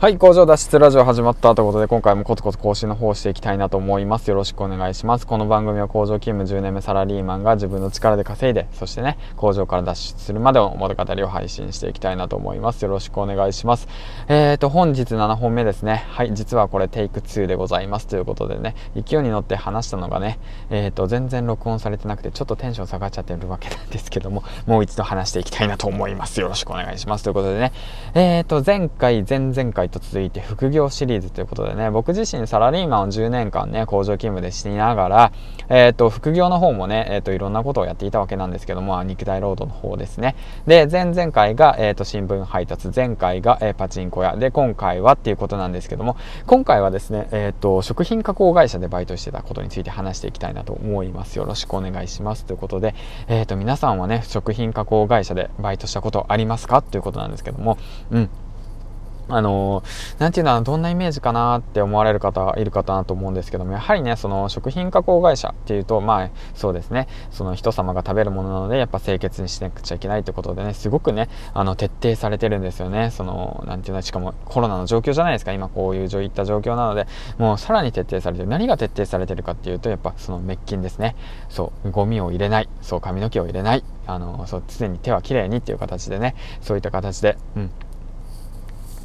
はい、工場脱出ラジオ始まったということで、今回もコツコツ更新の方をしていきたいなと思います。よろしくお願いします。この番組は工場勤務10年目サラリーマンが自分の力で稼いで、そしてね、工場から脱出するまでの物語を配信していきたいなと思います。よろしくお願いします。えーと、本日7本目ですね。はい、実はこれテイク2でございますということでね、勢いに乗って話したのがね、えーと、全然録音されてなくて、ちょっとテンション下がっちゃってるわけなんですけども、もう一度話していきたいなと思います。よろしくお願いします。ということでね、えーと、前回、前々回と続いて、副業シリーズということでね、僕自身サラリーマンを10年間ね、工場勤務でしながら、え、ー、と、副業の方もね、え、ー、と、いろんなことをやっていたわけなんですけども、肉体労働の方ですね。で、前々回が、え、ー、と、新聞配達、前回が、えパチンコ屋、で、今回はっていうことなんですけども、今回はですね、えっ、と、食品加工会社でバイトしてたことについて話していきたいなと思います。よろしくお願いします。ということで、えっ、と、皆さんはね、食品加工会社でバイトしたことありますか？ということなんですけども、うん。あのなんていうのどんなイメージかなって思われる方いるかなと思うんですけどもやはりねその食品加工会社っていうとまあそうですね。その人様が食べるものなのでやっぱ清潔にしなくちゃいけないってことでねすごくねあの徹底されてるんですよね。そのなんていうのしかもコロナの状況じゃないですか。今こういういった状況なのでもうさらに徹底されてる。何が徹底されてるかっていうとやっぱその滅菌ですね。そうゴミを入れない。そう髪の毛を入れない。あのそう常に手はきれいにっていう形でねそういった形でうん。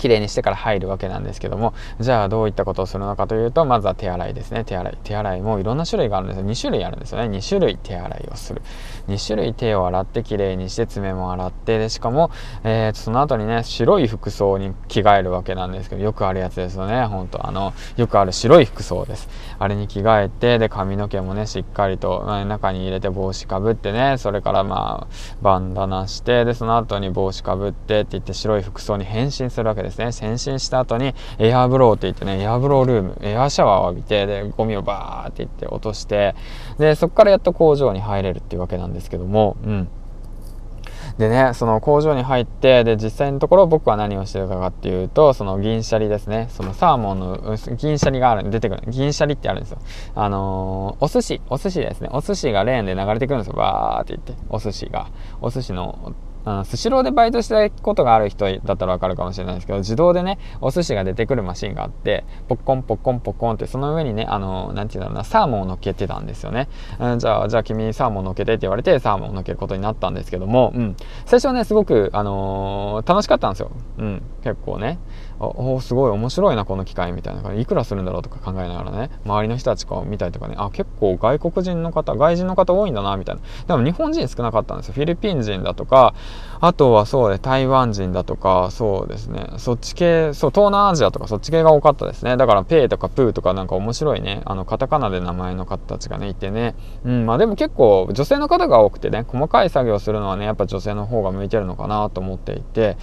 きれいにしてから入るわけなんですけどもじゃあどういったことをするのかというとまずは手洗いですね。手洗い手洗いもいろんな種類があるんですよ。2種類あるんですよね。2種類手洗いをする。2種類手を洗ってきれいにして爪も洗ってでしかも、えー、その後にね白い服装に着替えるわけなんですけどよくあるやつですよね。本当あのよくある白い服装です。あれに着替えてで髪の毛もねしっかりと、まあ、中に入れて帽子かぶってねそれからまあバンダナしてでその後に帽子かぶってって言って白い服装に変身するわけです。ね変身した後にエアーブローって言ってねエアーブロールームエアーシャワーを浴びてでゴミをバーって言って落としてでそこからやっと工場に入れるっていうわけなんですけどもうんでね、その工場に入って、で、実際のところ僕は何をしてるかっていうと、その銀シャリですね。そのサーモンの銀シャリがある、出てくる。銀シャリってあるんですよ。あのー、お寿司、お寿司ですね。お寿司がレーンで流れてくるんですよ。バーって言って。お寿司が。お寿司のスシローでバイトしたことがある人だったらわかるかもしれないですけど、自動でね、お寿司が出てくるマシンがあって、ポッコンポッコンポッコンって、その上にね、あの、なんていうんだろうな、サーモンを乗っけてたんですよね。うん、じゃあ、じゃあ君サーモン乗っけてって言われて、サーモンを乗っけることになったんですけども、うん。最初はね、すごく、あのー、楽しかったんですよ。うん、結構ね。おすごい面白いなこの機械みたいないくらするんだろうとか考えながらね周りの人たちか見たりとかねあ結構外国人の方外人の方多いんだなみたいなでも日本人少なかったんですよフィリピン人だとかあとはそうね台湾人だとかそうですね。そっち系そう東南アジアとかそっち系が多かったですね。だからペイとかプーとかなんか面白いね。あのカタカナで名前の方たちがねいてね。うんまあでも結構女性の方が多くてね細かい作業するのはねやっぱ女性の方が向いてるのかなと思っていて。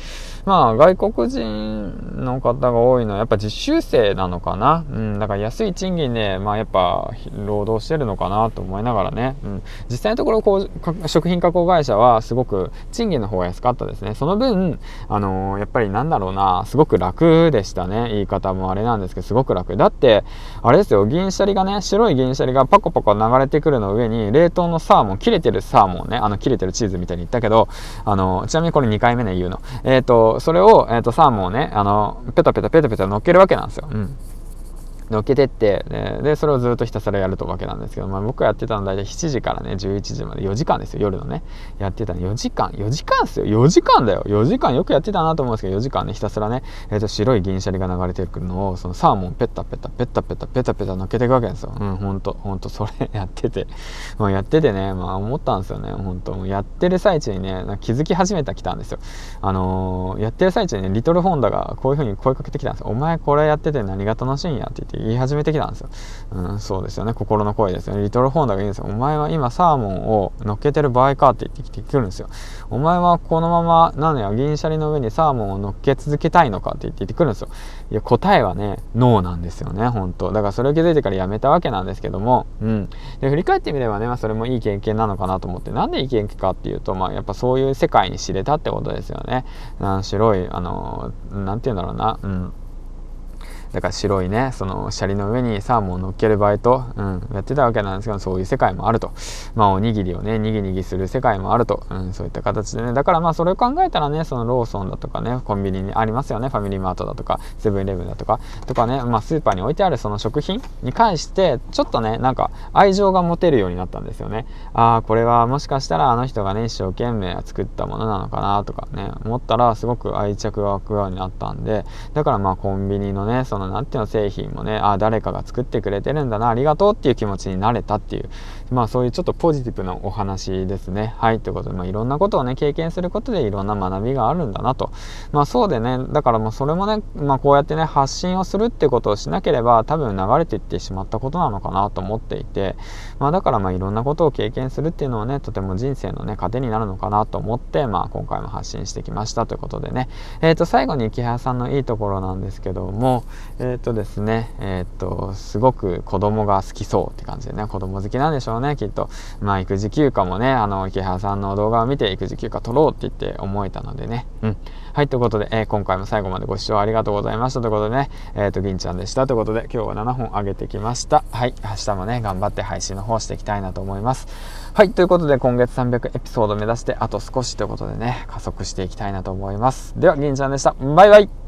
まあ外国人の方が多いのはやっぱ実習生なのかな。うん、だから安い賃金で、まあやっぱ労働してるのかなと思いながらね。うん、実際のところこう、食品加工会社はすごく賃金の方が安かったですね。その分、あのー、やっぱりなんだろうな、すごく楽でしたね。言い方もあれなんですけど、すごく楽。だって、あれですよ、銀シャリがね、白い銀シャリがパコパコ流れてくるの上に、冷凍のサーモン、切れてるサーモンね、あの、切れてるチーズみたいに言ったけど、あのー、ちなみにこれ2回目ね、言うの。えっ、ー、と、それを、えっ、と、サーモンをね、あの、ペタペタペタペタ乗っけるわけなんですよ。うん乗っけてって、で、それをずっとひたすらやるとわけなんですけど、まあ、僕がやってたのは大体7時からね、11時まで4時間ですよ、夜のね。やってたの4時間、4時間っすよ、4時間だよ。4時間よくやってたなと思うんですけど、4時間ね、ひたすらね、え、ー、と、白い銀シャリが流れてくるのを、そのサーモンペタペタ、ペタペタ、ペタペタ乗っけていくわけですよ。うん、ほんと、ほんと、それやってて、まあ、やっててね、まあ、思ったんですよね、ほんと。やってる最中にね、気づき始めたきたんですよ。あのー、やってる最中にね、リトルホンダがこういう風に声かけてきたんですよ。お前これやってて何が楽しいんやって言って言い始めてきたんですよ。うん、そうですよね。心の声ですよね。リトルホンダがいいんですよ。お前は今サーモンを乗っけてる場合かって言ってきてくるんですよ。お前はこのまま、何や、銀シャリの上にサーモンを乗っけ続けたいのかって言ってくるんですよ。いや、答えはね、ノーなんですよね、本当だからそれを気づいてからやめたわけなんですけども、うん。で、振り返ってみればね、まあ、それもいい経験なのかなと思って、なんでいい経験かっていうと、まあ、やっぱそういう世界に知れたってことですよね。白い、あの、なんて言うんだろうな、うん。だから白いねそのシャリの上にサーモンを乗っけるバイト、うん、やってたわけなんですけどそういう世界もあると。まあおにぎりをねにぎにぎする世界もあると、うん、そういった形でね。だからまあそれを考えたらねそのローソンだとかねコンビニにありますよね。ファミリーマートだとかセブンイレブンだとか。とかね、まあ、スーパーに置いてあるその食品に関してちょっとねなんか愛情が持てるようになったんですよね。ああこれはもしかしたらあの人がね一生懸命作ったものなのかなとかね思ったらすごく愛着が湧くようになったんで。だからまあコンビニのねその何ていうの製品もねああ誰かが作ってくれてるんだなありがとうっていう気持ちになれたっていうまあそういうちょっとポジティブなお話ですね。はいということで、まあ、いろんなことをね経験することでいろんな学びがあるんだなと。まあそうでねだからもうそれもね、まあ、こうやってね発信をするってことをしなければ多分流れていってしまったことなのかなと思っていてまあだからまあいろんなことを経験するっていうのはねとても人生のね糧になるのかなと思ってまあ今回も発信してきましたということでね。えっ、ー、と最後に池原さんのいいところなんですけどもえっ、ー、とですねえっ、ー、とすごく子供が好きそうって感じでね子供好きなんでしょうねきっと。まあ育児休暇もねあの池原さんの動画を見て育児休暇取ろうって言って思えたのでね。うん。はいということで、え今回も最後までご視聴ありがとうございましたということでねえっ、と銀ちゃんでしたということで今日は7本上げてきました。はい明日もね頑張って配信の方していきたいなと思います。はいということで今月300エピソード目指してあと少しということでね加速していきたいなと思います。では銀ちゃんでした。バイバイ。